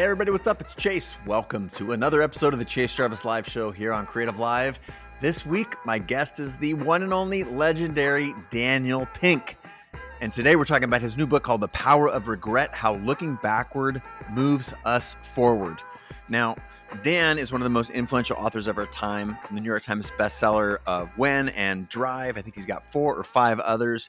Hey, everybody, what's up? It's Chase. Welcome to another episode of the Chase Jarvis Live Show here on Creative Live. This week, my guest is the one and only legendary Daniel Pink. And today we're talking about his new book called The Power of Regret How Looking Backward Moves Us Forward. Now, Dan is one of the most influential authors of our time, the New York Times bestseller of When and Drive. I think he's got four or five others.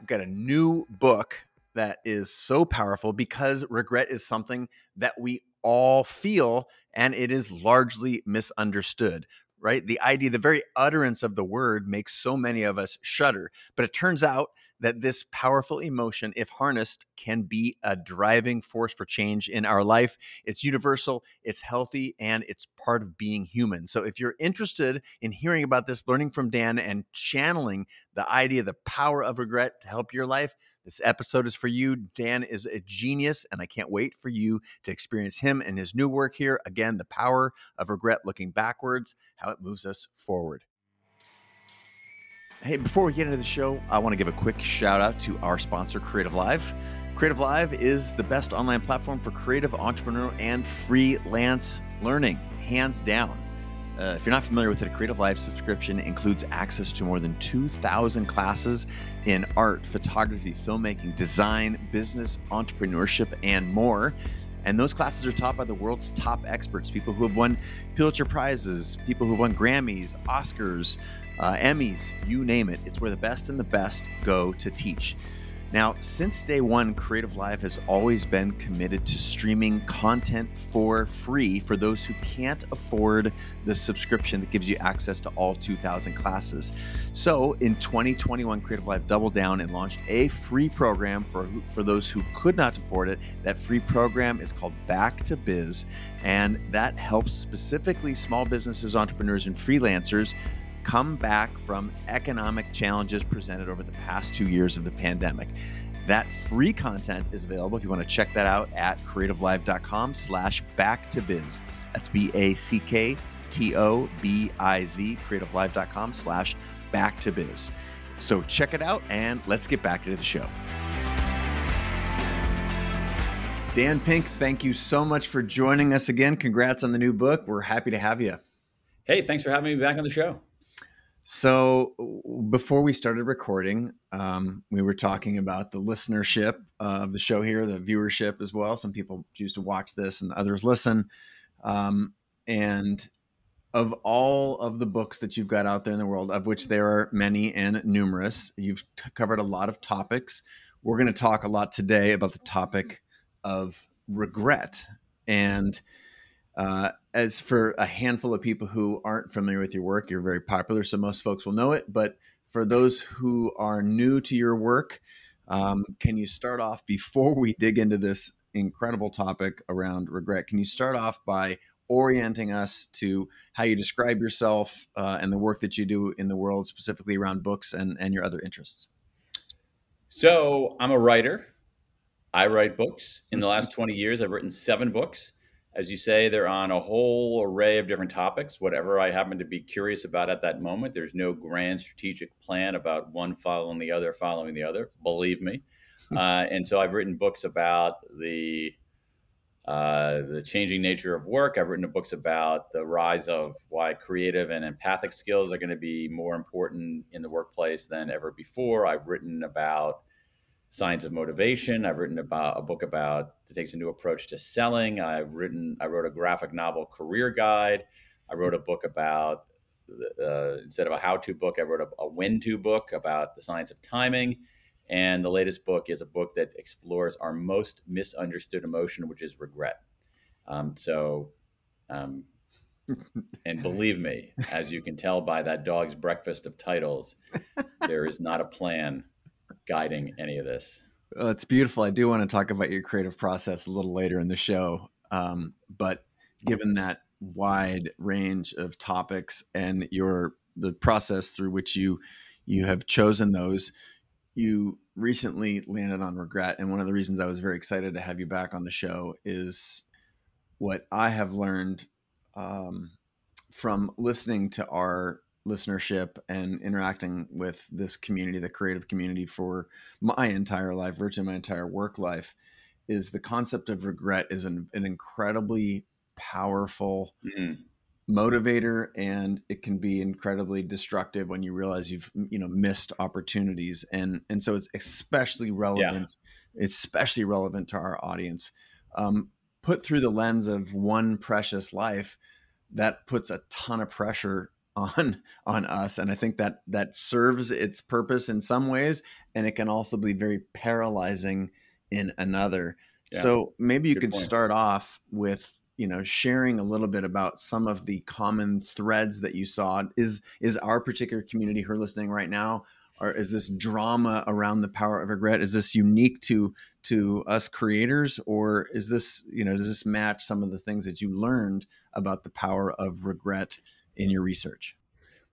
We've got a new book that is so powerful because regret is something that we all feel and it is largely misunderstood right? The idea the very utterance of the word makes so many of us shudder but it turns out that this powerful emotion, if harnessed, can be a driving force for change in our life. It's universal, it's healthy, and it's part of being human. So, if you're interested in hearing about this, learning from Dan, and channeling the idea, the power of regret to help your life, this episode is for you. Dan is a genius, and I can't wait for you to experience him and his new work here. Again, the power of regret looking backwards, how it moves us forward. Hey, before we get into the show, I want to give a quick shout out to our sponsor, Creative Live. Creative Live is the best online platform for creative entrepreneur and freelance learning, hands down. Uh, if you're not familiar with it, a Creative Live subscription includes access to more than 2,000 classes in art, photography, filmmaking, design, business, entrepreneurship, and more. And those classes are taught by the world's top experts, people who have won Pulitzer Prizes, people who have won Grammys, Oscars, uh, Emmys, you name it. It's where the best and the best go to teach. Now, since day one, Creative Live has always been committed to streaming content for free for those who can't afford the subscription that gives you access to all 2,000 classes. So, in 2021, Creative Live doubled down and launched a free program for, for those who could not afford it. That free program is called Back to Biz, and that helps specifically small businesses, entrepreneurs, and freelancers come back from economic challenges presented over the past two years of the pandemic. That free content is available if you want to check that out at creativelive.com slash back to biz. That's B-A-C-K T-O-B-I-Z, creativelive.com slash back to biz. So check it out and let's get back into the show. Dan Pink, thank you so much for joining us again. Congrats on the new book. We're happy to have you. Hey, thanks for having me back on the show. So before we started recording, um, we were talking about the listenership of the show here, the viewership as well. Some people choose to watch this, and others listen. Um, and of all of the books that you've got out there in the world, of which there are many and numerous, you've covered a lot of topics. We're going to talk a lot today about the topic of regret and uh, as for a handful of people who aren't familiar with your work, you're very popular, so most folks will know it. But for those who are new to your work, um, can you start off before we dig into this incredible topic around regret? Can you start off by orienting us to how you describe yourself uh, and the work that you do in the world, specifically around books and, and your other interests? So, I'm a writer. I write books. In the last 20 years, I've written seven books. As you say, they're on a whole array of different topics, whatever I happen to be curious about at that moment. There's no grand strategic plan about one following the other, following the other, believe me. uh, and so I've written books about the uh, the changing nature of work. I've written books about the rise of why creative and empathic skills are going to be more important in the workplace than ever before. I've written about Science of Motivation. I've written about a book about that takes a new approach to selling. I've written, I wrote a graphic novel career guide. I wrote a book about uh, instead of a how-to book, I wrote a, a when-to book about the science of timing. And the latest book is a book that explores our most misunderstood emotion, which is regret. Um, so, um, and believe me, as you can tell by that dog's breakfast of titles, there is not a plan guiding any of this. Well, it's beautiful. I do want to talk about your creative process a little later in the show. Um, but given that wide range of topics and your the process through which you you have chosen those, you recently landed on regret. And one of the reasons I was very excited to have you back on the show is what I have learned um, from listening to our listenership and interacting with this community, the creative community, for my entire life, virtually my entire work life, is the concept of regret is an, an incredibly powerful mm motivator and it can be incredibly destructive when you realize you've you know missed opportunities. And and so it's especially relevant yeah. especially relevant to our audience. Um, put through the lens of one precious life that puts a ton of pressure on on us and i think that that serves its purpose in some ways and it can also be very paralyzing in another yeah. so maybe you Good could point. start off with you know sharing a little bit about some of the common threads that you saw is is our particular community who are listening right now or is this drama around the power of regret is this unique to to us creators or is this you know does this match some of the things that you learned about the power of regret in your research?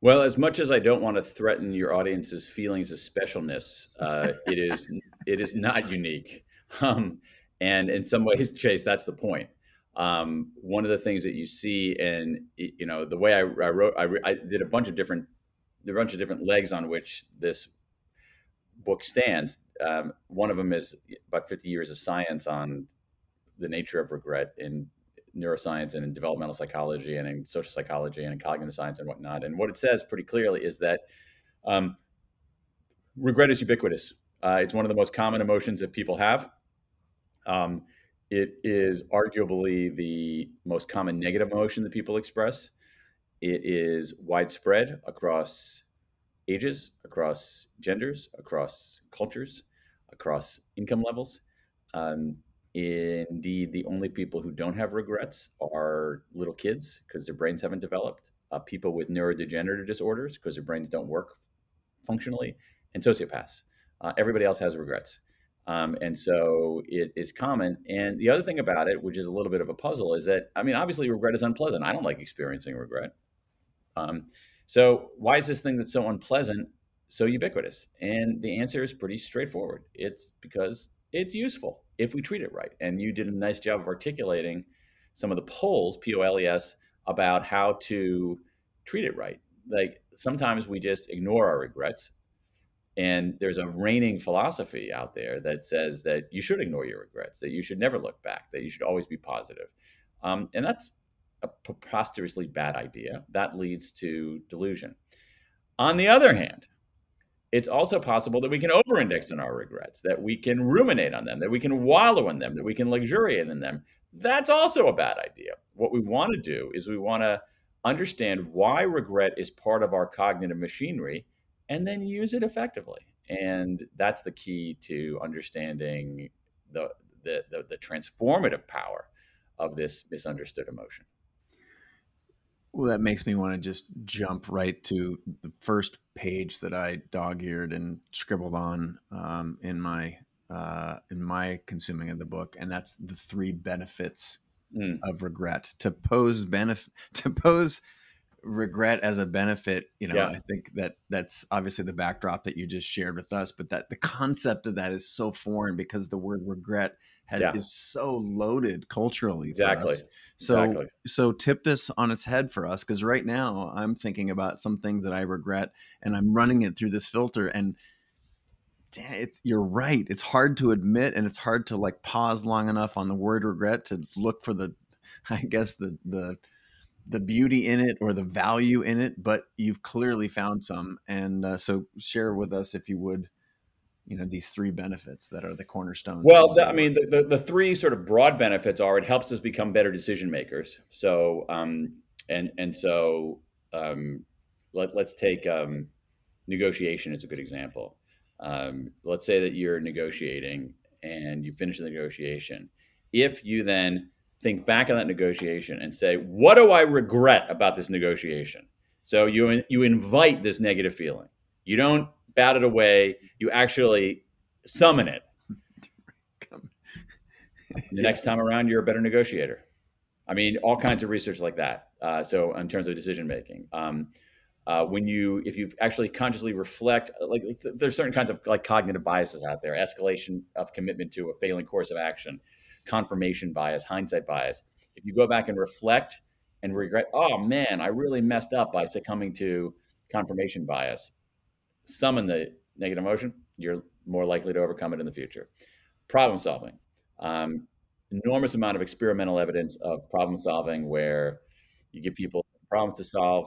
Well as much as i don't want to threaten your audience's feelings of specialness uh, it is it is not unique. Um, and in some ways chase that's the point. Um, one of the things that you see and you know the way I, I wrote I, I, did a bunch of different a bunch of different legs on which this book stands. Um, one of them is about 50 years of science on the nature of regret in neuroscience and in developmental psychology and in social psychology and in cognitive science and whatnot and what it says pretty clearly is that um, regret is ubiquitous uh, it's one of the most common emotions that people have um, it is arguably the most common negative emotion that people express. It is widespread across ages, across genders, across cultures, across income levels. Um, indeed, the only people who don't have regrets are little kids because their brains haven't developed, uh, people with neurodegenerative disorders because their brains don't work functionally, and sociopaths. Uh, everybody else has regrets. Um, and so it is common. And the other thing about it, which is a little bit of a puzzle, is that, I mean, obviously regret is unpleasant. I don't like experiencing regret. Um, so why is this thing that's so unpleasant so ubiquitous? And the answer is pretty straightforward. It's because it's useful if we treat it right. And you did a nice job of articulating some of the poles, P O L E S, about how to treat it right. Like sometimes we just ignore our regrets and there's a reigning philosophy out there that says that you should ignore your regrets, that you should never look back, that you should always be positive. Um, and that's a preposterously bad idea. That leads to delusion. On the other hand, it's also possible that we can over-index on our regrets, that we can ruminate on them, that we can wallow in them, that we can luxuriate in them. That's also a bad idea. What we want to do is we want to understand why regret is part of our cognitive machinery and then use it effectively. And that's the key to understanding the, the, the, the transformative power of this misunderstood emotion. Well, that makes me want to just jump right to the first page that I dog-eared and scribbled on um, in my uh, in my consuming of the book, and that's the three benefits mm. of regret. To pose benefit to pose regret as a benefit you know yeah. i think that that's obviously the backdrop that you just shared with us but that the concept of that is so foreign because the word regret has, yeah. is so loaded culturally exactly so exactly. so tip this on its head for us because right now i'm thinking about some things that i regret and i'm running it through this filter and it's, you're right it's hard to admit and it's hard to like pause long enough on the word regret to look for the i guess the the the beauty in it or the value in it, but you've clearly found some. And uh, so share with us, if you would, you know, these three benefits that are the cornerstones. Well, the, I mean, the, the, the, three sort of broad benefits are it helps us become better decision makers. So, um, and, and so um, let, let's take um, negotiation as a good example. Um, let's say that you're negotiating and you finish the negotiation. If you then think back on that negotiation and say, what do I regret about this negotiation? So you you invite this negative feeling. You don't bat it away. You actually summon it. the next time around, you're a better negotiator. I mean, all kinds of research like that. Uh, so in terms of decision making, um, uh, when you if you actually consciously reflect, like there's certain kinds of like cognitive biases out there, escalation of commitment to a failing course of action confirmation bias, hindsight bias. If you go back and reflect and regret, oh man, I really messed up by succumbing to confirmation bias, summon the negative emotion, you're more likely to overcome it in the future. Problem solving. Um, enormous amount of experimental evidence of problem solving where you give people problems to solve,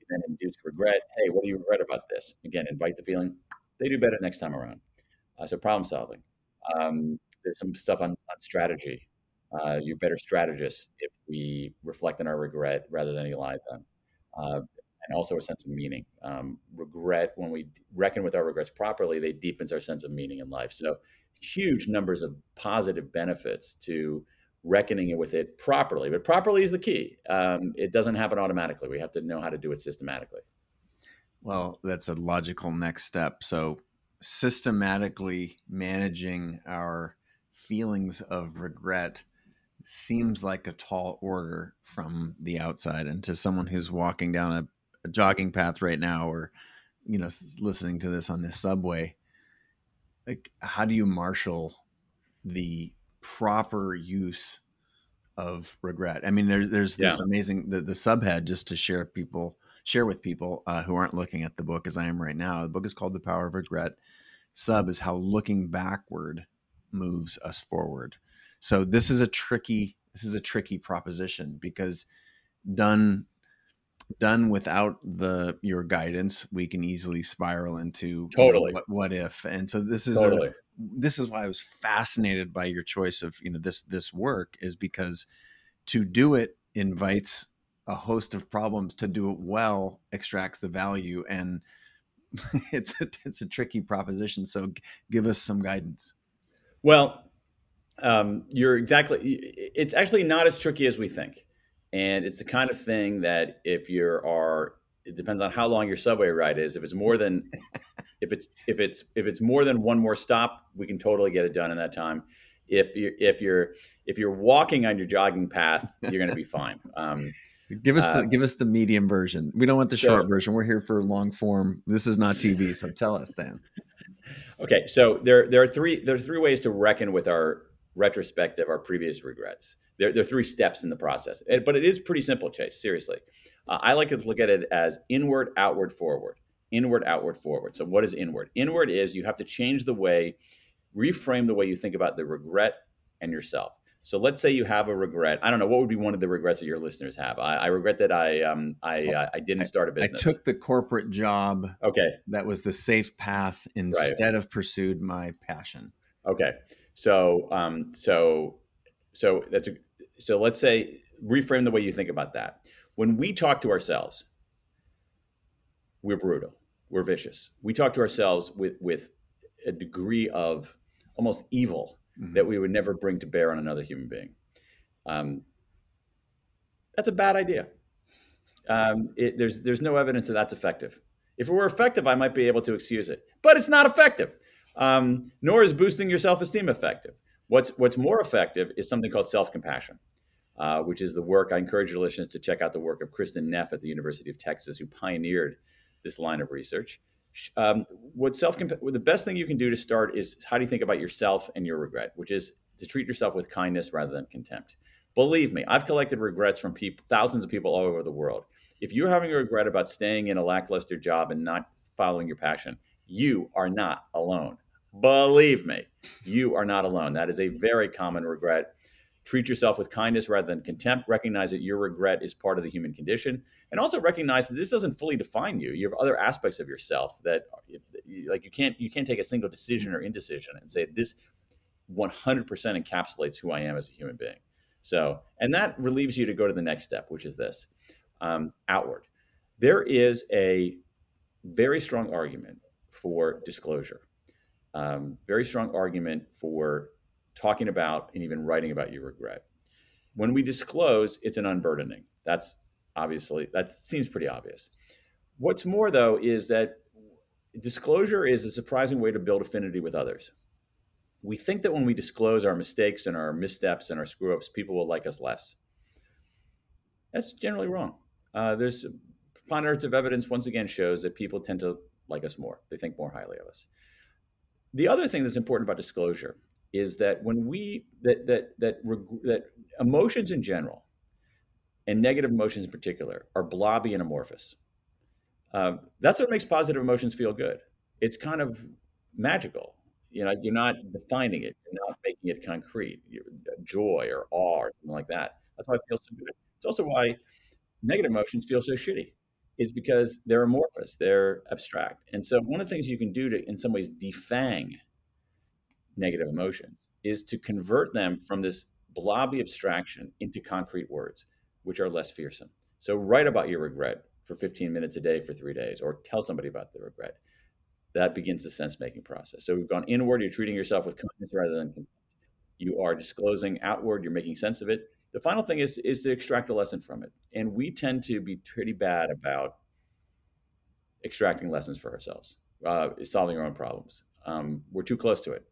you then induce regret. Hey, what do you regret about this? Again, invite the feeling. They do better next time around. Uh, so problem solving. Um, there's some stuff on, on strategy. Uh, you're better strategists if we reflect on our regret rather than elide them. Uh, and also a sense of meaning. Um, regret, when we reckon with our regrets properly, they deepens our sense of meaning in life. So huge numbers of positive benefits to reckoning with it properly. But properly is the key. Um, it doesn't happen automatically. We have to know how to do it systematically. Well, that's a logical next step. So systematically managing our feelings of regret seems like a tall order from the outside. And to someone who's walking down a, a jogging path right now or you know listening to this on the subway like how do you marshal the proper use of regret? I mean there, there's this yeah. amazing the, the subhead just to share people share with people uh, who aren't looking at the book as i am right now. The book is called the power of regret. Sub is how looking backward moves us forward so this is a tricky this is a tricky proposition because done done without the your guidance, we can easily spiral into totally you know, what, what, if. And so this is totally. a, this is why I was fascinated by your choice of you know this this work is because to do it invites a host of problems. To do it well extracts the value, and it's a, it's a tricky proposition. So give us some guidance. Well, um, you're exactly. It's actually not as tricky as we think, and it's the kind of thing that if you are, it depends on how long your subway ride is. If it's more than, if it's if it's if it's more than one more stop, we can totally get it done in that time. If you if you're if you're walking on your jogging path, you're going to be fine. Um, give us the uh, give us the medium version. We don't want the short so, version. We're here for long form. This is not TV, so tell us, Dan. Okay, so there there are three there are three ways to reckon with our retrospective our previous regrets. There, there, are three steps in the process, but it is pretty simple, Chase. Seriously, uh, I like to look at it as inward, outward, forward. Inward, outward, forward. So, what is inward? Inward is you have to change the way, reframe the way you think about the regret and yourself. So, let's say you have a regret. I don't know what would be one of the regrets that your listeners have. I, I regret that I um, I uh, I didn't start a business. I took the corporate job. Okay, that was the safe path instead right. of pursued my passion. Okay, so, um, so, so that's a, so let's say reframe the way you think about that. When we talk to ourselves, we're brutal, we're vicious. We talk to ourselves with with a degree of almost evil mm-hmm. that we would never bring to bear on another human being. Um, that's a bad idea. Um, it, there's there's no evidence that that's effective. If it were effective, I might be able to excuse it, but it's not effective um, nor is boosting your self-esteem effective. What's what's more effective is something called self-compassion, uh, which is the work. I encourage your listeners to check out the work of Kristin Neff at the University of Texas, who pioneered this line of research. Um, what self the best thing you can do to start is how do you think about yourself and your regret, which is to treat yourself with kindness rather than contempt. Believe me, I've collected regrets from people, thousands of people all over the world. If you're having a regret about staying in a lackluster job and not following your passion, you are not alone. Believe me, you are not alone. That is a very common regret. Treat yourself with kindness rather than contempt. Recognize that your regret is part of the human condition, and also recognize that this doesn't fully define you. You have other aspects of yourself that, like, you can't you can't take a single decision or indecision and say this 100% encapsulates who I am as a human being. So, and that relieves you to go to the next step, which is this um, outward. There is a very strong argument for disclosure. Um, very strong argument for talking about and even writing about your regret. When we disclose, it's an unburdening. That's obviously, that seems pretty obvious. What's more, though, is that disclosure is a surprising way to build affinity with others. We think that when we disclose our mistakes and our missteps and our screw ups, people will like us less. That's generally wrong. Uh, there's preponderance of evidence once again shows that people tend to like us more. They think more highly of us. The other thing that's important about disclosure is that when we that that that that emotions in general and negative emotions in particular are blobby and amorphous. Um, that's what makes positive emotions feel good. It's kind of magical. you know, you're not defining it. You're not making it concrete. You're, joy or awe or something like that. That's why it feels so good. It's also why negative emotions feel so shitty is because they're amorphous, they're abstract. And so one of the things you can do to in some ways defang negative emotions is to convert them from this blobby abstraction into concrete words, which are less fearsome. So write about your regret for 15 minutes a day for three days, or tell somebody about the regret. That begins the sense making process. So we've gone inward, you're treating yourself with kindness rather than. You are disclosing outward, you're making sense of it. The final thing is is to extract a lesson from it. And we tend to be pretty bad about extracting lessons for ourselves, uh, solving our own problems. Um, we're too close to it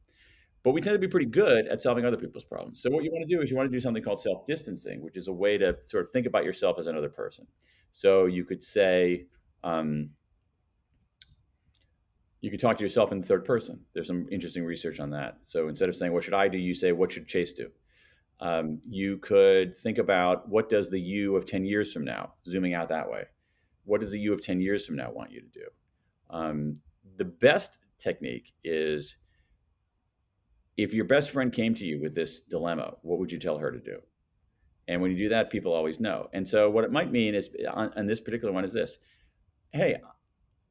but we tend to be pretty good at solving other people's problems. So what you want to do is you want to do something called self-distancing, which is a way to sort of think about yourself as another person. So you could say, um, you could talk to yourself in the third person. There's some interesting research on that. So instead of saying, what should I do? You say, what should Chase do? Um, you could think about what does the you of 10 years from now, zooming out that way. What does the you of 10 years from now want you to do? Um, the best technique is if your best friend came to you with this dilemma, what would you tell her to do? And when you do that, people always know. And so, what it might mean is, on, on this particular one, is this: Hey,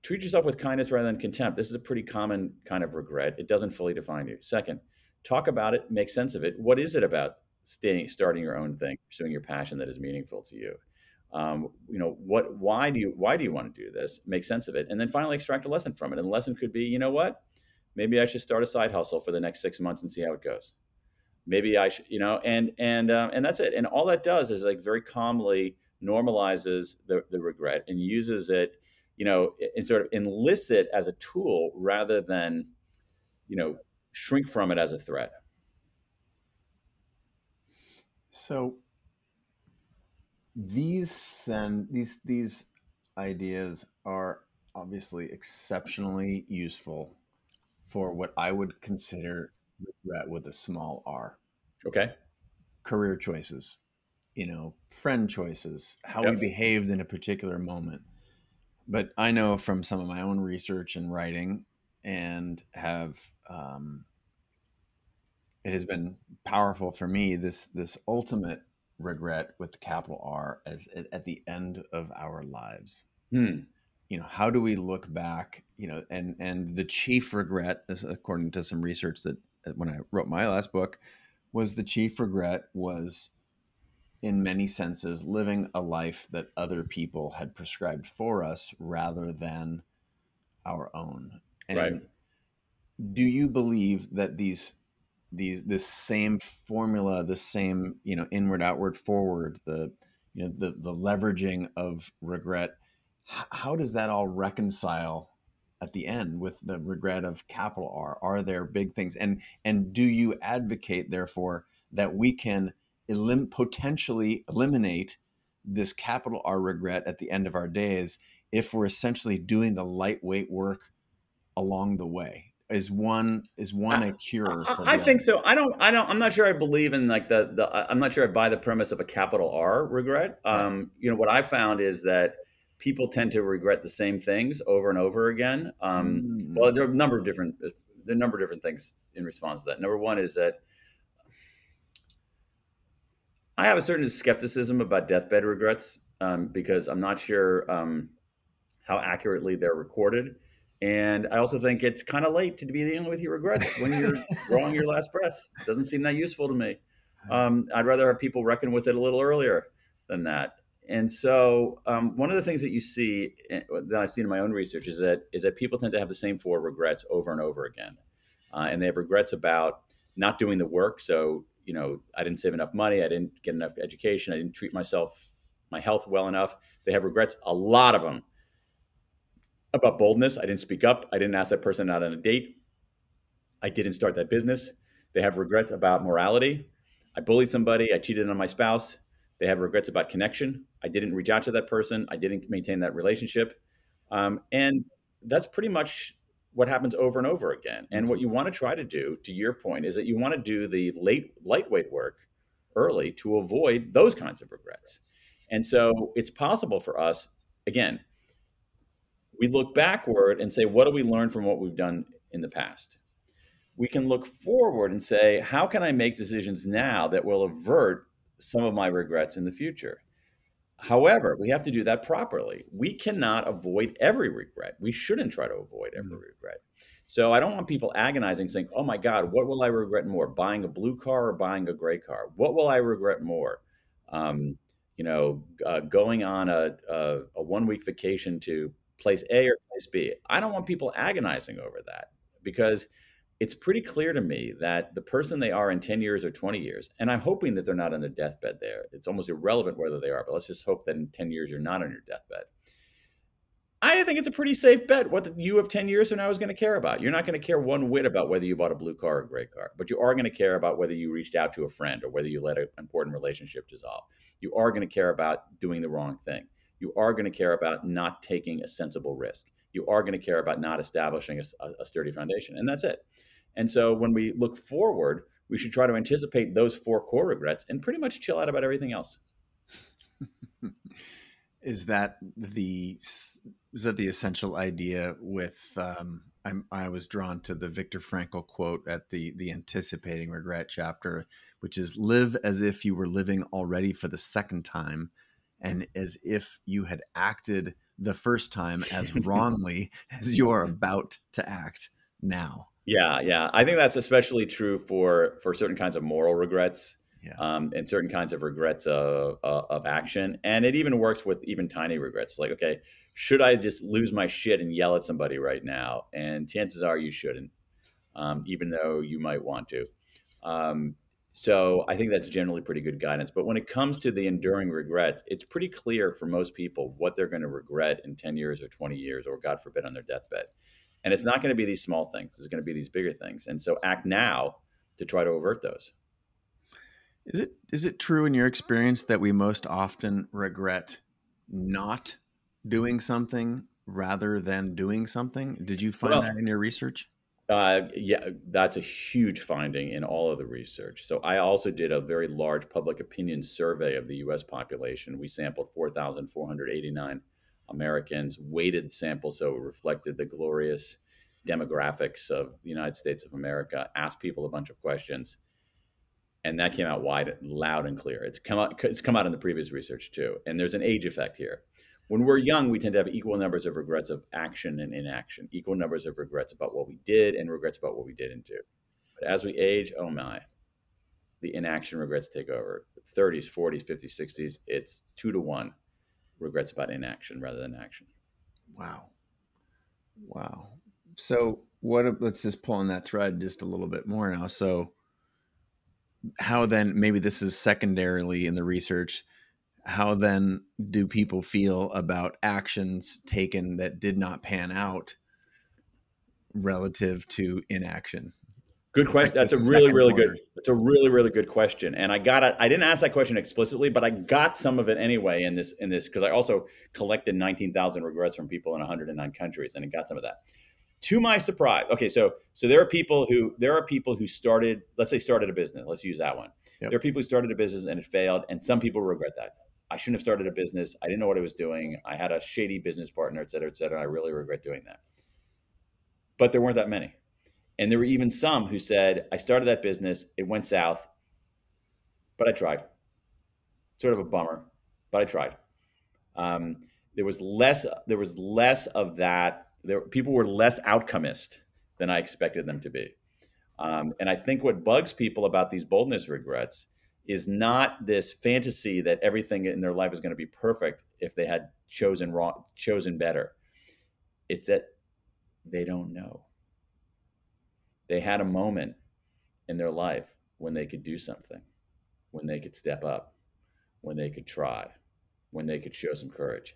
treat yourself with kindness rather than contempt. This is a pretty common kind of regret. It doesn't fully define you. Second, talk about it, make sense of it. What is it about staying, starting your own thing, pursuing your passion that is meaningful to you? Um, you know, what? Why do you? Why do you want to do this? Make sense of it, and then finally extract a lesson from it. And the lesson could be, you know what? Maybe I should start a side hustle for the next six months and see how it goes. Maybe I should, you know, and and uh, and that's it. And all that does is like very calmly normalizes the, the regret and uses it, you know, and sort of enlists it as a tool rather than, you know, shrink from it as a threat. So these send these these ideas are obviously exceptionally useful for what I would consider regret with a small r. Okay. Career choices, you know, friend choices, how yep. we behaved in a particular moment. But I know from some of my own research and writing, and have um, it has been powerful for me this this ultimate regret with the capital R as at the end of our lives. Hmm you know how do we look back you know and and the chief regret according to some research that uh, when i wrote my last book was the chief regret was in many senses living a life that other people had prescribed for us rather than our own. And right do you believe that these these this same formula the same you know inward outward forward the you know the the leveraging of regret how does that all reconcile at the end with the regret of capital R? Are there big things, and and do you advocate therefore that we can elim- potentially eliminate this capital R regret at the end of our days if we're essentially doing the lightweight work along the way? Is one is one a cure? I, I think so. I don't. I don't. I'm not sure. I believe in like the the. I'm not sure I buy the premise of a capital R regret. Um, you know what I found is that people tend to regret the same things over and over again. Um, mm. Well, there are a number of different there are a number of different things in response to that. Number one is that I have a certain skepticism about deathbed regrets um, because I'm not sure um, how accurately they're recorded. And I also think it's kind of late to be dealing with your regrets when you're drawing your last breath. It doesn't seem that useful to me. Um, I'd rather have people reckon with it a little earlier than that. And so, um, one of the things that you see eh, that I've seen in my own research is that is that people tend to have the same four regrets over and over again, uh, and they have regrets about not doing the work. So, you know, I didn't save enough money, I didn't get enough education, I didn't treat myself, my health well enough. They have regrets, a lot of them, about boldness. I didn't speak up. I didn't ask that person out on a date. I didn't start that business. They have regrets about morality. I bullied somebody. I cheated on my spouse. They have regrets about connection. I didn't reach out to that person. I didn't maintain that relationship. Um, and that's pretty much what happens over and over again. And what you want to try to do, to your point, is that you want to do the late lightweight work early to avoid those kinds of regrets. And so it's possible for us, again, we look backward and say, what do we learn from what we've done in the past? we can look forward and say, how can I make decisions now that will avert some of my regrets in the future? However, we have to do that properly. We cannot avoid every regret. We shouldn't try to avoid every mm-hmm. regret. So I don't want people agonizing, saying, "Oh my God, what will I regret more? Buying a blue car or buying a gray car? What will I regret more? Um, you know, uh, going on a, a, a one week vacation to place A or place B. I don't want people agonizing over that because it's pretty clear to me that the person they are in 10 years or 20 years, and I'm hoping that they're not on their deathbed there. It's almost irrelevant whether they are, but let's just hope that in 10 years you're not on your deathbed. I think it's a pretty safe bet what you of 10 years from now is going to care about. You're not going to care one whit about whether you bought a blue car or a gray car, but you are going to care about whether you reached out to a friend or whether you let an important relationship dissolve. You are going to care about doing the wrong thing. You are going to care about not taking a sensible risk. You are going to care about not establishing a, a sturdy foundation. And that's it. And so when we look forward, we should try to anticipate those four core regrets and pretty much chill out about everything else. is that the is that the essential idea with um, i was drawn to the Viktor Frankl quote at the the anticipating regret chapter, which is live as if you were living already for the second time, and as if you had acted the first time as wrongly as you are about to act now. Yeah, yeah, I think that's especially true for for certain kinds of moral regrets yeah. um, and certain kinds of regrets of, of action. And it even works with even tiny regrets. Like, okay, should I just lose my shit and yell at somebody right now? And chances are you shouldn't, um, even though you might want to. Um, so I think that's generally pretty good guidance. But when it comes to the enduring regrets, it's pretty clear for most people what they're going to regret in 10 years or 20 years, or God forbid, on their deathbed. And it's not going to be these small things, it's going to be these bigger things. And so act now to try to avert those. Is it is it true in your experience that we most often regret not doing something rather than doing something? Did you find well, that in your research? Uh, yeah, that's a huge finding in all of the research. So I also did a very large public opinion survey of the U.S. population. We sampled 4,489 Americans, weighted sample so it reflected the glorious demographics of the United States of America. Asked people a bunch of questions and that came out wide, loud and clear. It's come out. It's come out in the previous research too. And there's an age effect here. When we're young, we tend to have equal numbers of regrets of action and inaction, equal numbers of regrets about what we did and regrets about what we didn't do. But as we age, oh my, the inaction regrets take over. 30s, 40s, 50s, 60s, it's two to one regrets about inaction rather than action. Wow. Wow. So what let's just pull on that thread just a little bit more now. So how then maybe this is secondarily in the research how then do people feel about actions taken that did not pan out relative to inaction? Good question. That's, that's a really really order. good that's a really really good question. And i got it i didn't ask that question explicitly but i got some of it anyway in this in this because i also collected 19000 regrets from people in 109 countries and I got some of that. To my surprise okay so so there are people who there are people who started let's say started a business let's use that one. Yep. there are people who started a business and it failed and some people regret that i shouldn't have started a business. I didn't know what i was doing. I had a shady business partner et cetera et cetera i really regret doing that. But there weren't that many. And there were even some who said i started that business. It went south but i tried. Sort of a bummer but i tried. Um, there was less there was less of that. There, people were less outcomist than I expected them to be. Um, and I think what bugs people about these boldness regrets is not this fantasy that everything in their life is going to be perfect if they had chosen wrong, chosen better. It's that they don't know. They had a moment in their life when they could do something, when they could step up, when they could try, when they could show some courage.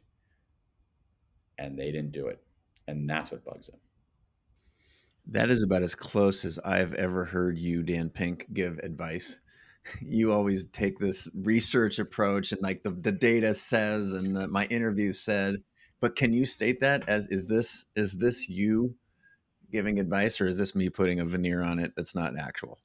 And they didn't do it and that's what bugs them. That is about as close as I've ever heard you, Dan Pink, give advice. You always take this research approach and like the, the data says and the, my interview said, but can you state that as is this is this you giving advice or is this me putting a veneer on it that's not actual?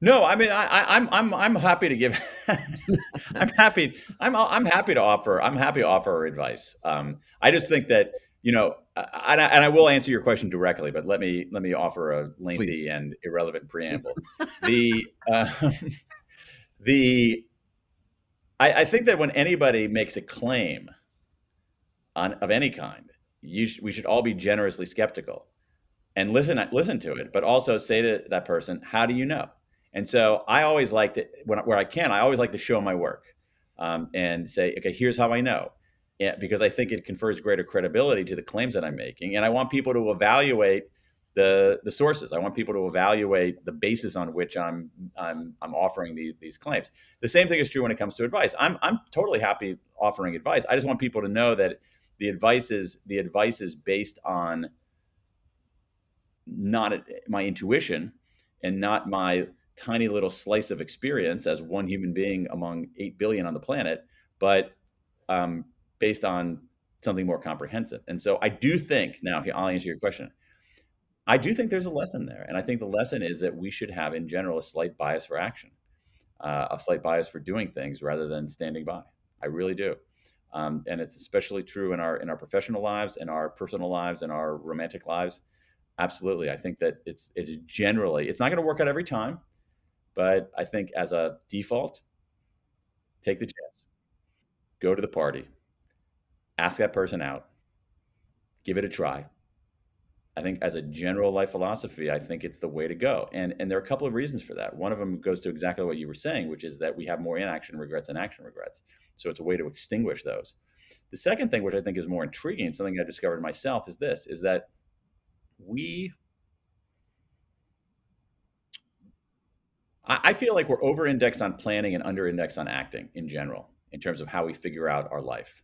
No, I mean I, am I'm, I'm I'm happy to give. I'm happy. I'm I'm happy to offer. I'm happy to offer advice. Um, I just think that you know and I, and I, will answer your question directly, but let me let me offer a lengthy Please. and irrelevant preamble. the uh, the I, I, think that when anybody makes a claim on of any kind, you sh- we should all be generously skeptical and listen listen to it, but also say to that person, "How do you know?" And so I always like to when where I can, I always like to show my work um, and say, "Okay, here's how I know." Yeah, because I think it confers greater credibility to the claims that I'm making, and I want people to evaluate the the sources. I want people to evaluate the basis on which I'm I'm I'm offering these these claims. The same thing is true when it comes to advice. I'm I'm totally happy offering advice. I just want people to know that the advice is the advice is based on not my intuition and not my tiny little slice of experience as one human being among 8 billion on the planet, but um, based on something more comprehensive. And so I do think, now I'll answer your question. I do think there's a lesson there. And I think the lesson is that we should have, in general, a slight bias for action, uh, a slight bias for doing things rather than standing by. I really do. Um, and it's especially true in our in our professional lives, in our personal lives, in our romantic lives. Absolutely, I think that it's it's generally it's not going to work out every time, but I think as a default, take the chance, go to the party, ask that person out, give it a try. I think as a general life philosophy, I think it's the way to go. And and there are a couple of reasons for that. One of them goes to exactly what you were saying, which is that we have more inaction regrets and action regrets. So it's a way to extinguish those. The second thing, which I think is more intriguing, something I discovered myself, is this: is that we I feel like we're over indexed on planning and under indexed on acting in general, in terms of how we figure out our life.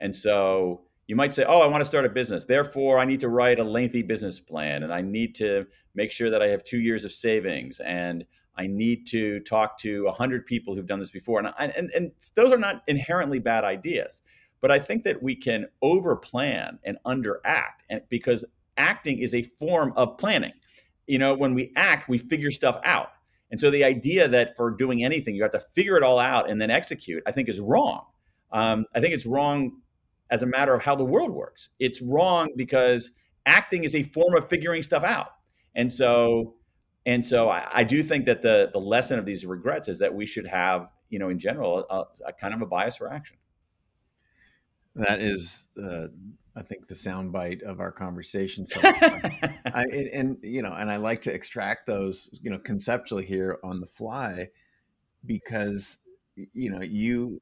And so you might say, Oh, I want to start a business. Therefore, I need to write a lengthy business plan and I need to make sure that I have two years of savings and I need to talk to 100 people who've done this before. And, I, and, and those are not inherently bad ideas. But I think that we can overplan and underact and because acting is a form of planning. You know, when we act, we figure stuff out. And so the idea that for doing anything, you have to figure it all out and then execute, I think is wrong. Um, I think it's wrong as a matter of how the world works. It's wrong because acting is a form of figuring stuff out. And so, and so I, I do think that the the lesson of these regrets is that we should have, you know, in general, a, a kind of a bias for action. That is, uh, I think, the soundbite of our conversation. So, I, and, and you know, and I like to extract those, you know, conceptually here on the fly, because you know you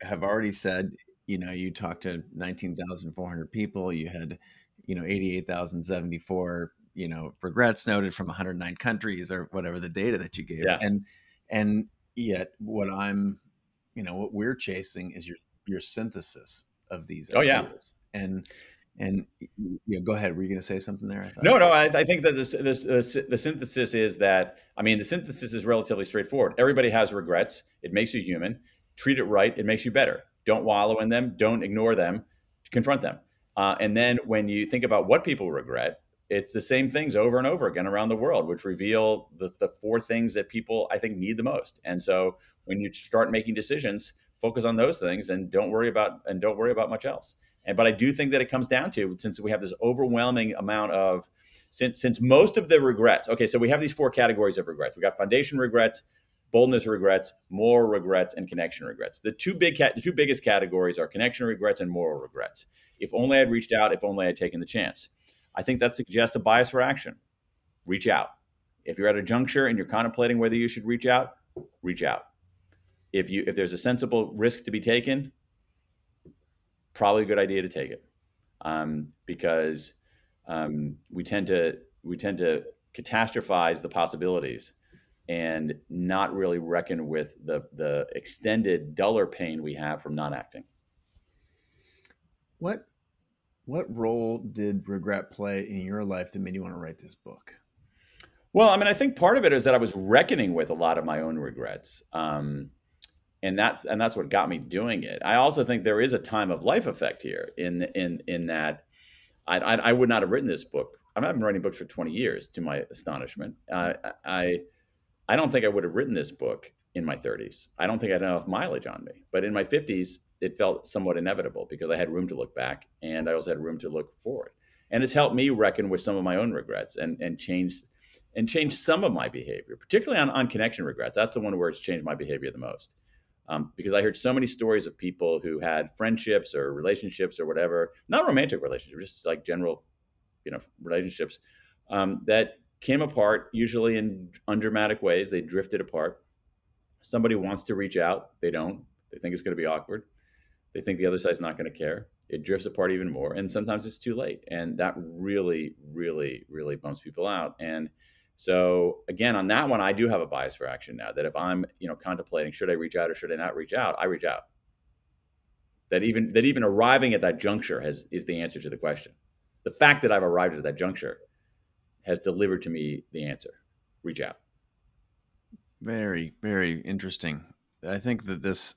have already said you know, you talked to 19,400 people, you had, you know, 88,074, you know, regrets noted from 109 countries or whatever the data that you gave. Yeah. And, and yet what I'm, you know, what we're chasing is your, your synthesis of these. Oh ideas. yeah. And, and you know, go ahead. Were you going to say something there? I no, no. I, I, think that this, this, this, the synthesis is that I mean, the synthesis is relatively straightforward. Everybody has regrets. It makes you human. Treat it right. It makes you better. Don't wallow in them. Don't ignore them. Confront them. Uh, and then when you think about what people regret, it's the same things over and over again around the world, which reveal the, the four things that people I think need the most. And so when you start making decisions, focus on those things and don't worry about and don't worry about much else. And but I do think that it comes down to since we have this overwhelming amount of since since most of the regrets. Okay, so we have these four categories of regrets. We got foundation regrets, boldness regrets, moral regrets, and connection regrets. The two big the two biggest categories are connection regrets and moral regrets. If only I'd reached out, if only I'd taken the chance. I think that suggests a bias for action. Reach out. If you're at a juncture and you're contemplating whether you should reach out, reach out. If you if there's a sensible risk to be taken, probably a good idea to take it, um, because um, we tend to we tend to catastrophize the possibilities and not really reckon with the the extended duller pain we have from not acting. What what role did regret play in your life that made you want to write this book? Well, I mean, I think part of it is that I was reckoning with a lot of my own regrets, um, and that's and that's what got me doing it. I also think there is a time of life effect here in in in that I, I, I would not have written this book. I've been writing books for twenty years, to my astonishment. Uh, I I don't think I would have written this book in my 30s. I don't think I had enough mileage on me. But in my 50s, it felt somewhat inevitable because I had room to look back and I also had room to look forward. and it's helped me reckon with some of my own regrets and and change and change some of my behavior, particularly on, on connection regrets. That's the one where it's changed my behavior the most. Um, because I heard so many stories of people who had friendships or relationships or whatever, not romantic relationships, just like general, you know, relationships um, that came apart, usually in undramatic ways. They drifted apart. Somebody wants to reach out, they don't. They think it's going to be awkward. They think the other side's not going to care. It drifts apart even more, and sometimes it's too late, and that really, really, really bumps people out. And so again, on that one, I do have a bias for action now. That if I'm, you know, contemplating should I reach out or should I not reach out, I reach out. That even that even arriving at that juncture has is the answer to the question. The fact that I've arrived at that juncture has delivered to me the answer. Reach out. Very, very interesting. I think that this,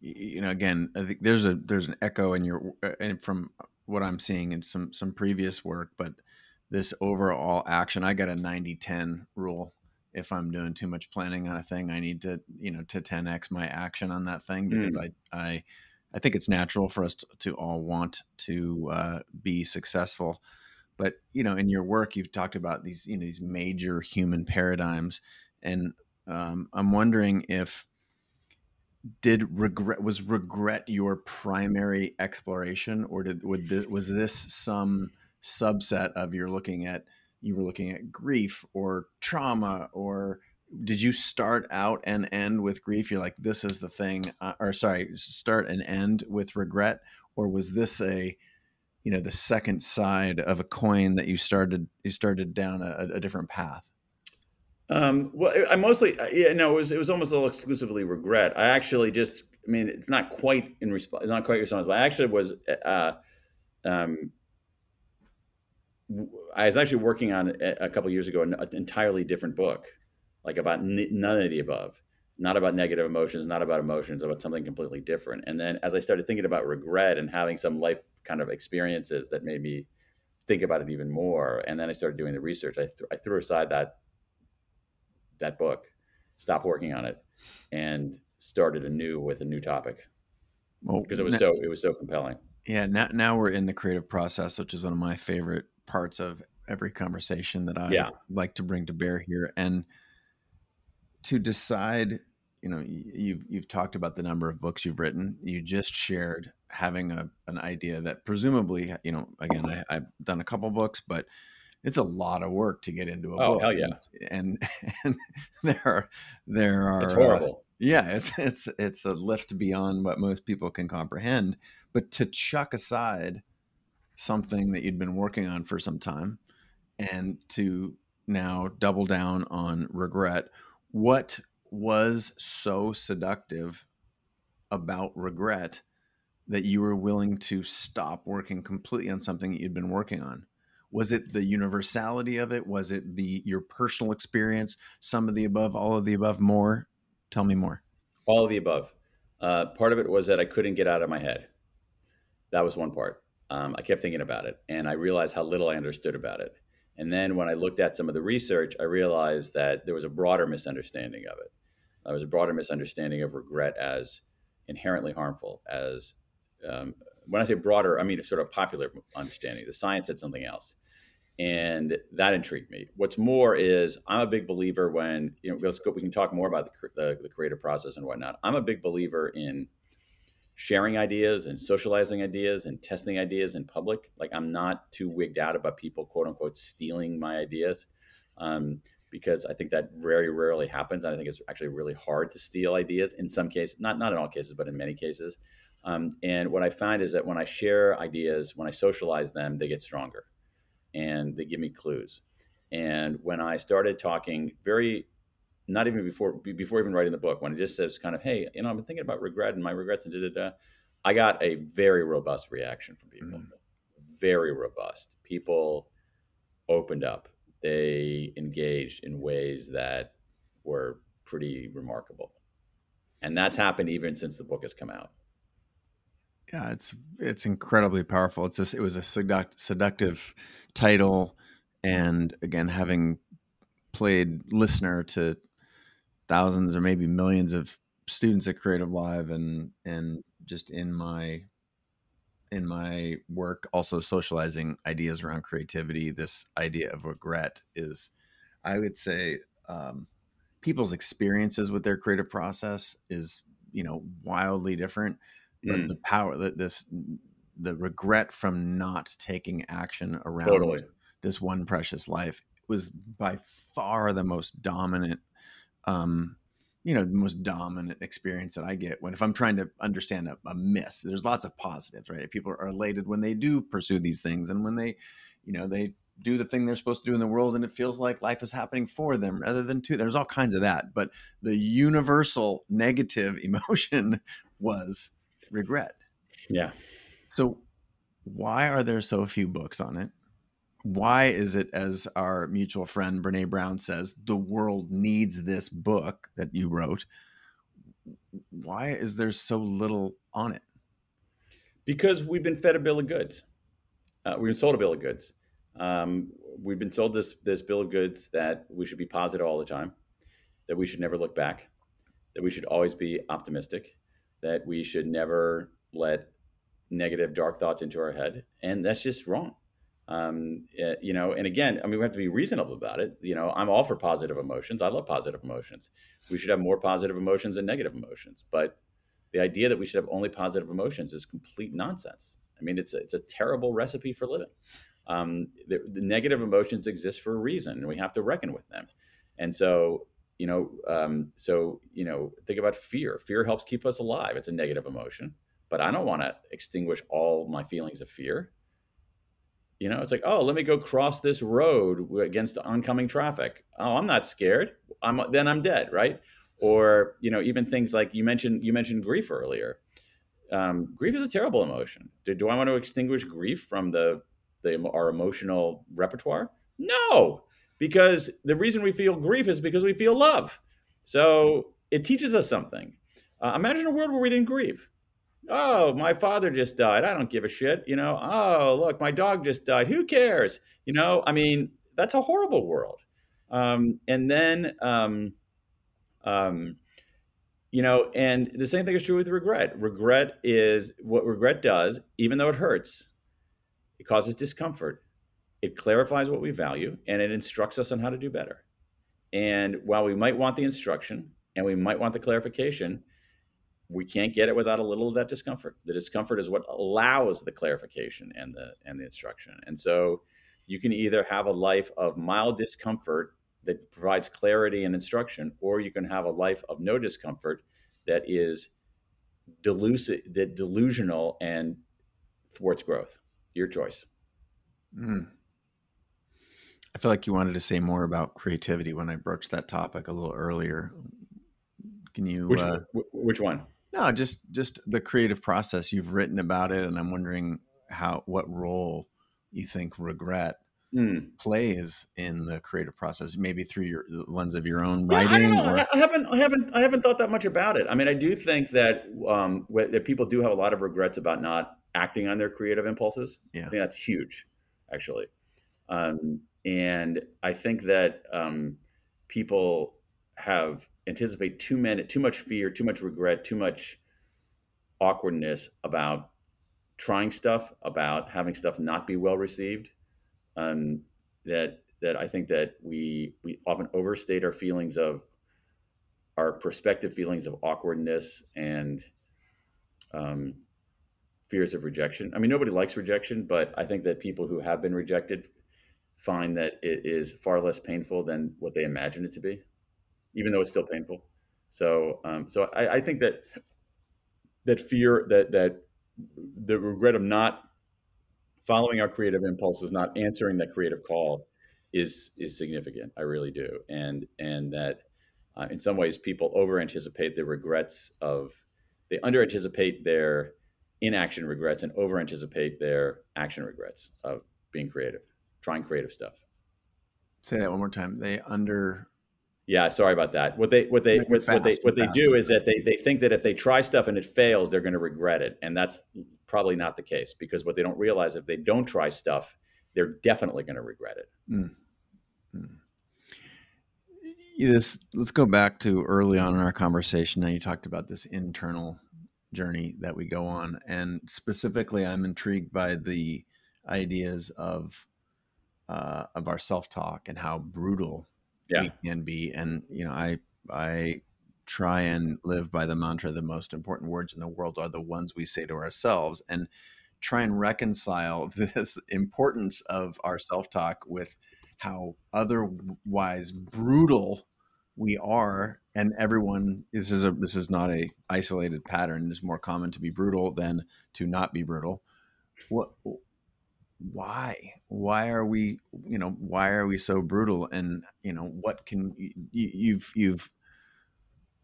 you know, again, I think there's a there's an echo in your and from what I'm seeing in some some previous work, but this overall action. I got a 90 10 rule. If I'm doing too much planning on a thing, I need to, you know, to 10x my action on that thing because mm. I, I, I think it's natural for us to, to all want to uh, be successful. But you know, in your work, you've talked about these, you know, these major human paradigms, and um, I'm wondering if did regret was regret your primary exploration, or did would this, was this some subset of you're looking at you were looking at grief or trauma or did you start out and end with grief? You're like this is the thing uh, or sorry start and end with regret or was this a you know the second side of a coin that you started you started down a, a different path? Um, well i mostly yeah no it was it was almost all exclusively regret. I actually just i mean it's not quite in response it's not quite your response but i actually was uh, um, I was actually working on a couple years ago an entirely different book, like about n- none of the above, not about negative emotions, not about emotions, about something completely different. And then as I started thinking about regret and having some life kind of experiences that made me think about it even more, and then I started doing the research. I, th- I threw aside that that book, stopped working on it, and started anew with a new topic because it was so it was so compelling. Yeah, now now we're in the creative process, which is one of my favorite parts of every conversation that I yeah. like to bring to bear here. And to decide, you know, you've you've talked about the number of books you've written. You just shared having a an idea that presumably, you know, again, I, have done a couple books, but it's a lot of work to get into a oh, book. hell yeah! And, and, there are there are it's horrible. Uh, yeah, it's it's it's a lift beyond what most people can comprehend. But to chuck aside something that you'd been working on for some time and to now double down on regret. What was so seductive about regret that you were willing to stop working completely on something that you'd been working on? Was it the universality of it? Was it the your personal experience? Some of the above, all of the above, more? Tell me more. All of the above. Uh, part of it was that I couldn't get out of my head. That was one part um, I kept thinking about it and I realized how little I understood about it. And then when I looked at some of the research, I realized that there was a broader misunderstanding of it. There was a broader misunderstanding of regret as inherently harmful. As um, when I say broader, I mean sort of popular understanding. The science said something else, and that intrigued me. What's more is I'm a big believer when you know let's go, we can talk more about the, the, the creative process and whatnot. I'm a big believer in sharing ideas and socializing ideas and testing ideas in public. Like I'm not too wigged out about people quote unquote stealing my ideas. Um, because I think that very rarely happens. And I think it's actually really hard to steal ideas in some cases, not not in all cases, but in many cases. Um, and what I find is that when I share ideas, when I socialize them, they get stronger, and they give me clues. And when I started talking very not even before before even writing the book when it just says kind of hey you know i've been thinking about regret and my regrets and da da da i got a very robust reaction from people mm. very robust people opened up they engaged in ways that were pretty remarkable. And that's happened even since the book has come out. Yeah it's it's incredibly powerful. It's just it was a seduct, seductive title and again having played listener to thousands or maybe millions of students at CreativeLive and and just in my in my work, also socializing ideas around creativity. This idea of regret is, I would say, um, people's experiences with their creative process is you know wildly different, but Mm, the power that this the regret from not taking action around totally. this one precious life was by far the most dominant um you know the most dominant experience that i get when if i'm trying to understand a, a miss there's lots of positives right? People are elated when they do pursue these things and when they you know they do the thing they're supposed to do in the world and it feels like life is happening for them rather than to there's all kinds of that but the universal negative emotion was regret. Yeah. so why are there so few books on it why is it as our mutual friend Brené Brown says the world needs this book that you wrote why is there so little on it Because we've been fed a bill of goods. Uh, we've been sold a bill of goods. Um, we've been sold this this bill of goods that we should be positive all the time, that we should never look back, that we should always be optimistic, that we should never let negative, dark thoughts into our head, and that's just wrong. Um, eh, you know, and again, I mean, we have to be reasonable about it. You know, I'm all for positive emotions. I love positive emotions. We should have more positive emotions than negative emotions, but the idea that we should have only positive emotions is complete nonsense. I mean, it's a, it's a terrible recipe for living. Um, the, the negative emotions exist for a reason, and we have to reckon with them. And so, you know, um, so you know, think about fear. Fear helps keep us alive. It's a negative emotion, but I don't want to extinguish all my feelings of fear. You know, it's like, oh, let me go cross this road against oncoming traffic. Oh, I'm not scared. I'm then I'm dead, right? Or you know, even things like you mentioned you mentioned grief earlier. Um, grief is a terrible emotion. Do, do I want to extinguish grief from the the our emotional repertoire? No, because the reason we feel grief is because we feel love. So it teaches us something. Uh, imagine a world where we didn't grieve. Oh, my father just died. I don't give a shit. You know, oh, look, my dog just died. Who cares? You know, I mean, that's a horrible world. Um, and then, um, um, you know, and the same thing is true with regret. Regret is what regret does, even though it hurts, it causes discomfort. It clarifies what we value and it instructs us on how to do better. And while we might want the instruction and we might want the clarification, we can't get it without a little of that discomfort. The discomfort is what allows the clarification and the and the instruction. And so you can either have a life of mild discomfort that provides clarity and instruction, or you can have a life of no discomfort that is delusive, that delusional and thwarts growth. Your choice. Mm. I feel like you wanted to say more about creativity when I broached that topic a little earlier. Can you? Which uh, which one? No, just just the creative process. You've written about it, and I'm wondering how what role you think regret Hmm. plays in the creative process. Maybe through your the lens of your own Yeah, I writing, know. or I I haven't, I haven't, I haven't thought that much about it. I mean, I do think that um, that people do have a lot of regrets about not acting on their creative impulses. Yeah, I think that's huge, actually. Um, and I think that um, people have anticipate too many, too much fear, too much regret, too much awkwardness about trying stuff, about having stuff not be well received. Um, that that I think that we we often overstate our feelings of our prospective feelings of awkwardness and um, fears of rejection. I mean, nobody likes rejection, but I think that people who have been rejected find that it is far less painful than what they imagine it to be, even though it's still painful. So, um, so I, I think that that fear that that the regret of not following our creative impulses, not answering that creative call, is is significant. I really do, and and that uh, in some ways people over anticipate the regrets of they under anticipate their inaction regrets and over anticipate their action regrets of being creative, trying creative stuff. say that one more time. They under Yeah, sorry about that. What they what they Make it what, what they fast, what they do is that they they think that if they try stuff and it fails, they're going to regret it, and that's probably not the case because what they don't realize if they don't try stuff, they're definitely going to regret it. Mm, mm. this let's go back to early on in our conversation now you talked about this internal journey that we go on, and specifically, I'm intrigued by the ideas of uh, of our self talk and how brutal Yeah. we can be. And you know, I I try and live by the mantra: the most important words in the world are the ones we say to ourselves, and try and reconcile this importance of our self talk with how otherwise brutal we are and everyone this is a this is not a isolated pattern it's more common to be brutal than to not be brutal what why why are we you know why are we so brutal and you know what can you, you've you've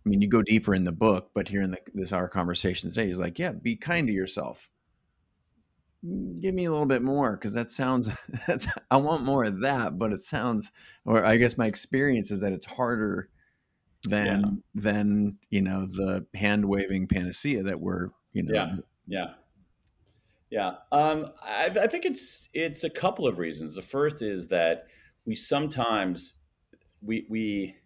i mean you go deeper in the book but here in the, this our conversation today is like yeah be kind to yourself mm, give me a little bit more because that sounds that's, i want more of that but it sounds or i guess my experience is that it's harder than Yeah. than you know the hand waving panacea that we're you know Yeah. Yeah. Yeah. Um, I, I think it's it's a couple of reasons. The first is that we sometimes we we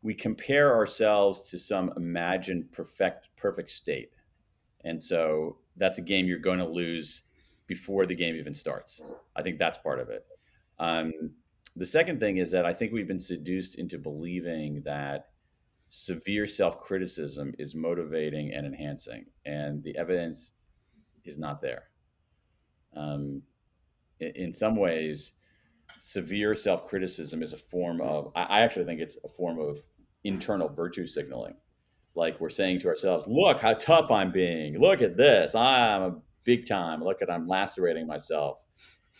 we compare ourselves to some imagined perfect perfect state, and so that's a game you're going to lose before the game even starts. I think that's part of it. Um, the second thing is that I think we've been seduced into believing that severe self criticism is motivating and enhancing, and the evidence is not there. Um, in, in some ways, severe self criticism is a form of, I, I actually think it's a form of internal virtue signaling. Like we're saying to ourselves, look how tough I'm being. Look at this. I'm a big time. Look at I'm lacerating myself.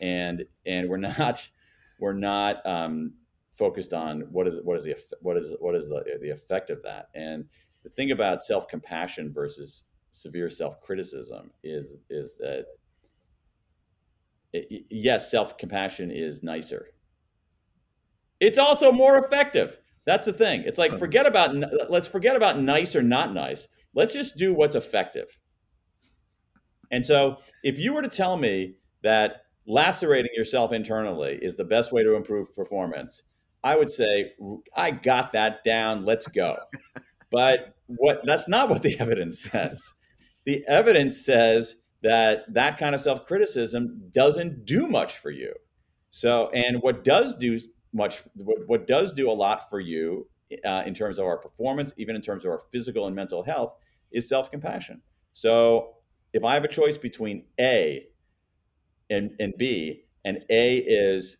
And and we're not we're not um, focused on what is what is the what is what is the the effect of that. And the thing about self compassion versus severe self criticism is is that it, yes, self compassion is nicer. It's also more effective. That's the thing. It's like forget about let's forget about nice or not nice. Let's just do what's effective. And so, if you were to tell me that lacerating yourself internally is the best way to improve performance, I would say I got that down. Let's go. But what that's not what the evidence says. The evidence says that that kind of self-criticism doesn't do much for you. So, and what does do much, what, what does do a lot for you uh, in terms of our performance, even in terms of our physical and mental health, is self-compassion. So, if I have a choice between A and, and B, and A is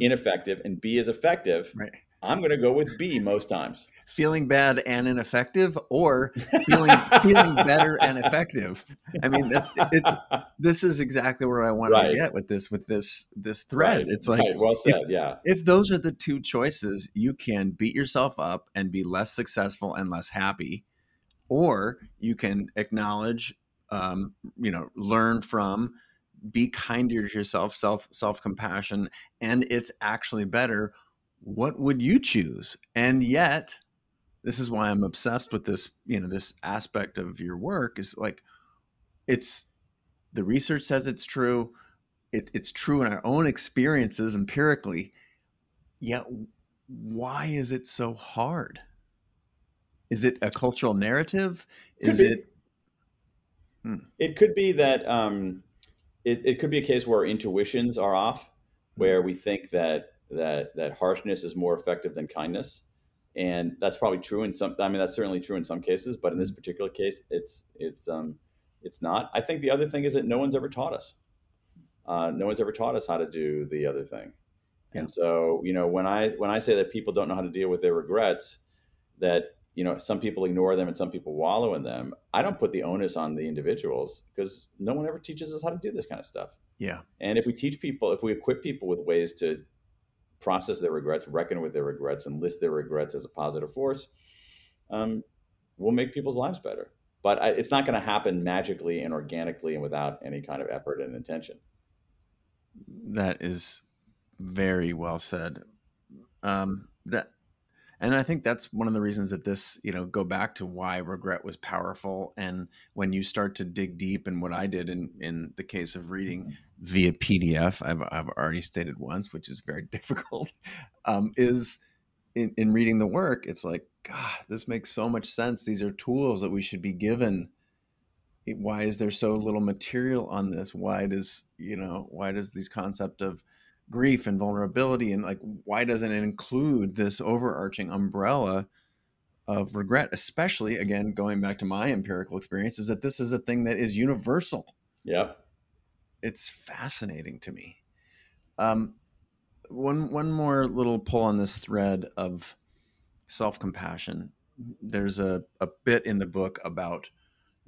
ineffective and B is effective, right I'm going to go with B most times. feeling bad and ineffective or feeling feeling better and effective i mean that's it's this is exactly where i want Right. to get with this with this this thread Right, it's like right, well said. Yeah, if those are the two choices you can beat yourself up and be less successful and less happy or you can acknowledge um, you know learn from be kinder to yourself self self compassion and it's actually better what would you choose? And yet this is why i'm obsessed with this you know this aspect of your work is like it's the research says it's true it, it's true in our own experiences empirically yet why is it so hard? Is it a cultural narrative? Could is be. it it could be that um, it, it could be a case where our intuitions are off, where we think that that that harshness is more effective than kindness, and that's probably true in some. I mean, that's certainly true in some cases, but in this particular case, it's it's um, it's not. I think the other thing is that no one's ever taught us. Uh, no one's ever taught us how to do the other thing, Yeah. and so you know when I when I say that people don't know how to deal with their regrets, that you know some people ignore them and some people wallow in them. I don't put the onus on the individuals because no one ever teaches us how to do this kind of stuff. yeah And if we teach people, if we equip people with ways to process their regrets, reckon with their regrets, and list their regrets as a positive force, um, we'll make people's lives better. But I, it's not going to happen magically and organically and without any kind of effort and intention. that is very well said um that and i think that's one of the reasons that this you know go back to why regret was powerful and when you start to dig deep and what i did in in the case of reading via pdf i've, I've already stated once which is very difficult um, is in, in reading the work it's like god this makes so much sense. These are tools that we should be given. Why is there so little material on this? Why does you know why does these concept of grief and vulnerability and like why doesn't it include this overarching umbrella of regret? Especially again, going back to my empirical experience, is that this is a thing that is universal. yeah It's fascinating to me. Um, one one more little pull on this thread of self compassion. There's a, a bit in the book about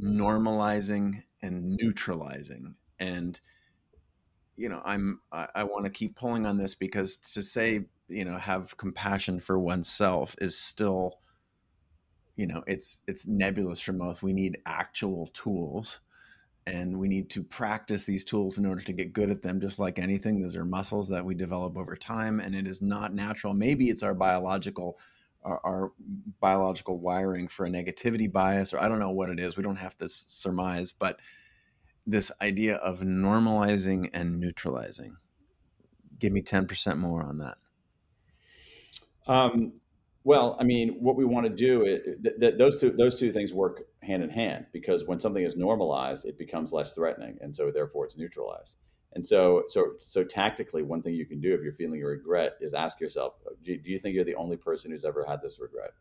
normalizing and neutralizing and you know i'm i, I want to keep pulling on this because to say you know have compassion for oneself is still you know it's it's nebulous for most. We need actual tools and we need to practice these tools in order to get good at them just like anything. These are muscles that we develop over time and it is not natural. Maybe it's our biological our, our, biological wiring for a negativity bias or i don't know what it is. We don't have to surmise but this idea of normalizing and neutralizing give me 10% more on that um, well, I mean, what we want to do, it, th- th- those two those two things work hand in hand because when something is normalized, it becomes less threatening, and so therefore it's neutralized. And so, so, so tactically, one thing you can do if you're feeling regret is ask yourself: do you think you're the only person who's ever had this regret?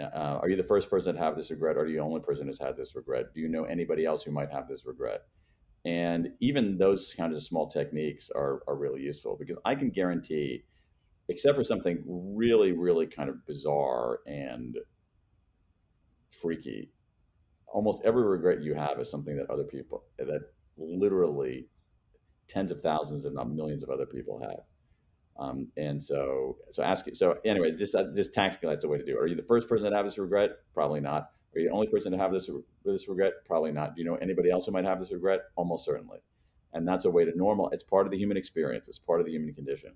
Uh, are you the first person to have this regret, or are you the only person who's had this regret? Do you know anybody else who might have this regret? And even those kind of small techniques are are really useful because I can guarantee except for something really, really kind of bizarre and freaky. Almost every regret you have is something that other people, that literally tens of thousands, if not millions of other people have. Um, and so, so ask you. So anyway, just uh, just tactically, that's a way to do it. Are you the first person to have this regret? Probably not. Are you the only person to have this this regret? Probably not. Do you know anybody else who might have this regret? Almost certainly. And that's a way to normal. It's part of the human experience. It's part of the human condition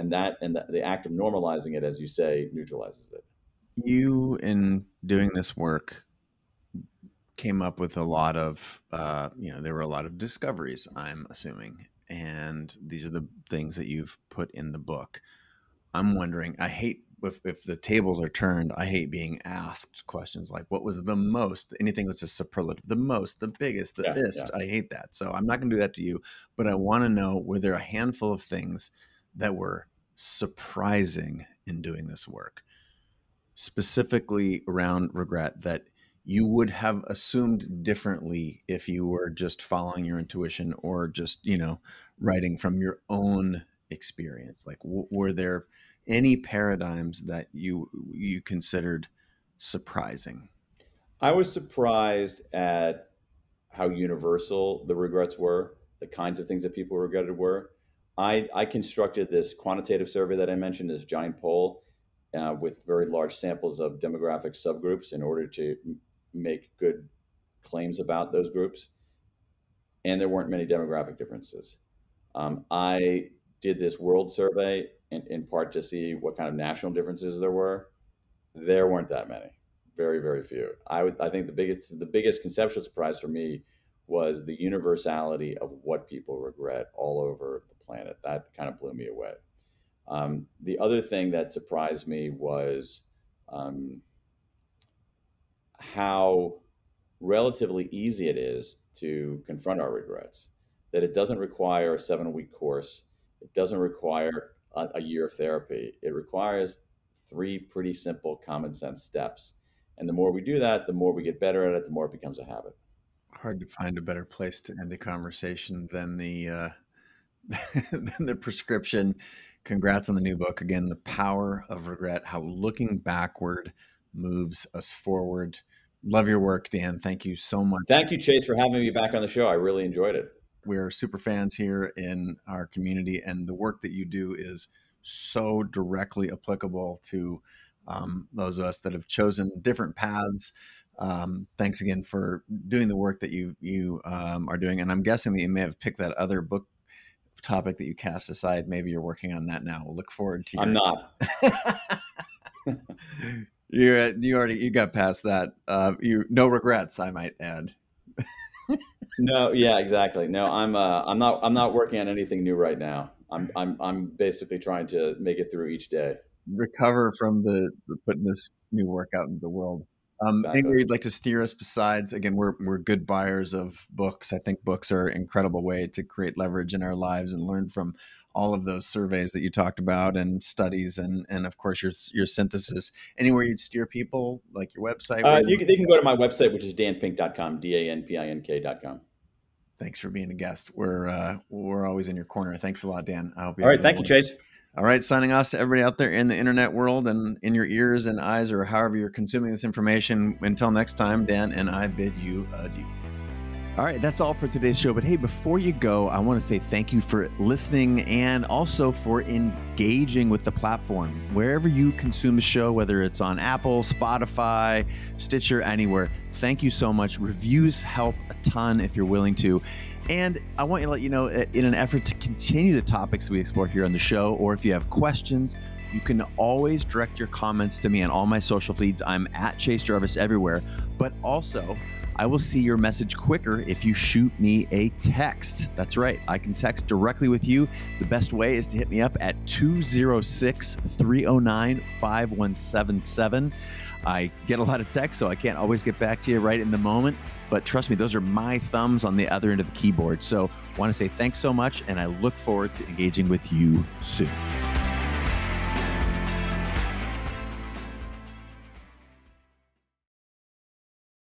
and that and the, the act of normalizing it, as you say, neutralizes it. You, in doing this work, came up with a lot of, uh, you know, there were a lot of discoveries. I'm assuming, and these are the things that you've put in the book. I'm mm-hmm. wondering. I hate if, if the tables are turned. I hate being asked questions like, "What was the most?" Anything that's a superlative, the most, the biggest, the yeah, Yeah. I hate that. So I'm not going to do that to you. But I want to know: were there a handful of things that were surprising in doing this work, specifically around regret that you would have assumed differently if you were just following your intuition or just, you know, writing from your own experience? Like, w- were there any paradigms that you you considered surprising? I was surprised at how universal the regrets were, the kinds of things that people regretted were. I, I constructed this quantitative survey that I mentioned, this giant poll uh, with very large samples of demographic subgroups in order to make good claims about those groups. And there weren't many demographic differences. Um, I did this world survey in, in part to see what kind of national differences there were. There weren't that many, very, very few. I would, I think the biggest, the biggest conceptual surprise for me was the universality of what people regret all over the planet. That kind of blew me away. Um, the other thing that surprised me was um, how relatively easy it is to confront our regrets. That it doesn't require a seven week course, it doesn't require a, a year of therapy. It requires three pretty simple common sense steps. And the more we do that, the more we get better at it, the more it becomes a habit hard to find a better place to end a conversation than the uh, than the prescription. Congrats on the new book again. The power of regret: how looking backward moves us forward. Love your work, Dan. Thank you so much. Thank you, Chase, for having me back on the show. I really enjoyed it. We're super fans here in our community, and the work that you do is so directly applicable to um, those of us that have chosen different paths um, thanks again for doing the work that you you um, are doing. And I'm guessing that you may have picked that other book topic that you cast aside. Maybe you're working on that now. We'll look forward to. Your... I'm not. you you already you got past that. Uh, you no regrets, I might add. no, yeah, exactly. No, I'm uh, I'm not I'm not working on anything new right now. I'm I'm I'm basically trying to make it through each day. Recover from the, the putting this new work out into the world. Um, exactly. Anywhere you'd like to steer us besides, again, we're, we're good buyers of books. I think books are an incredible way to create leverage in our lives and learn from all of those surveys that you talked about and studies and, and of course your, your synthesis. Anywhere you'd steer people, like your website? Uh, you can, they can go to my website, which is danpink.com, D-A-N-P-I-N-K.com. Thanks for being a guest. We're, uh, we're always in your corner. Thanks a lot, Dan. I hope you All right. Thank you, Chase. All right, signing off to everybody out there in the internet world and in your ears and eyes or however you're consuming this information. Until next time, Dan and I bid you adieu. All right, that's all for today's show. But hey, before you go, I want to say thank you for listening and also for engaging with the platform. Wherever you consume the show, whether it's on Apple, Spotify, Stitcher, anywhere, thank you so much. Reviews help a ton if you're willing to. And I want to let you know, uh, in an effort to continue the topics we explore here on the show, or if you have questions, you can always direct your comments to me on all my social feeds. I'm at Chase Jarvis everywhere. But also, I will see your message quicker if you shoot me a text. That's right, I can text directly with you. The best way is to hit me up at 206 309 5177. I get a lot of text, so I can't always get back to you right in the moment. But trust me, those are my thumbs on the other end of the keyboard. So, want to say thanks so much, and I look forward to engaging with you soon.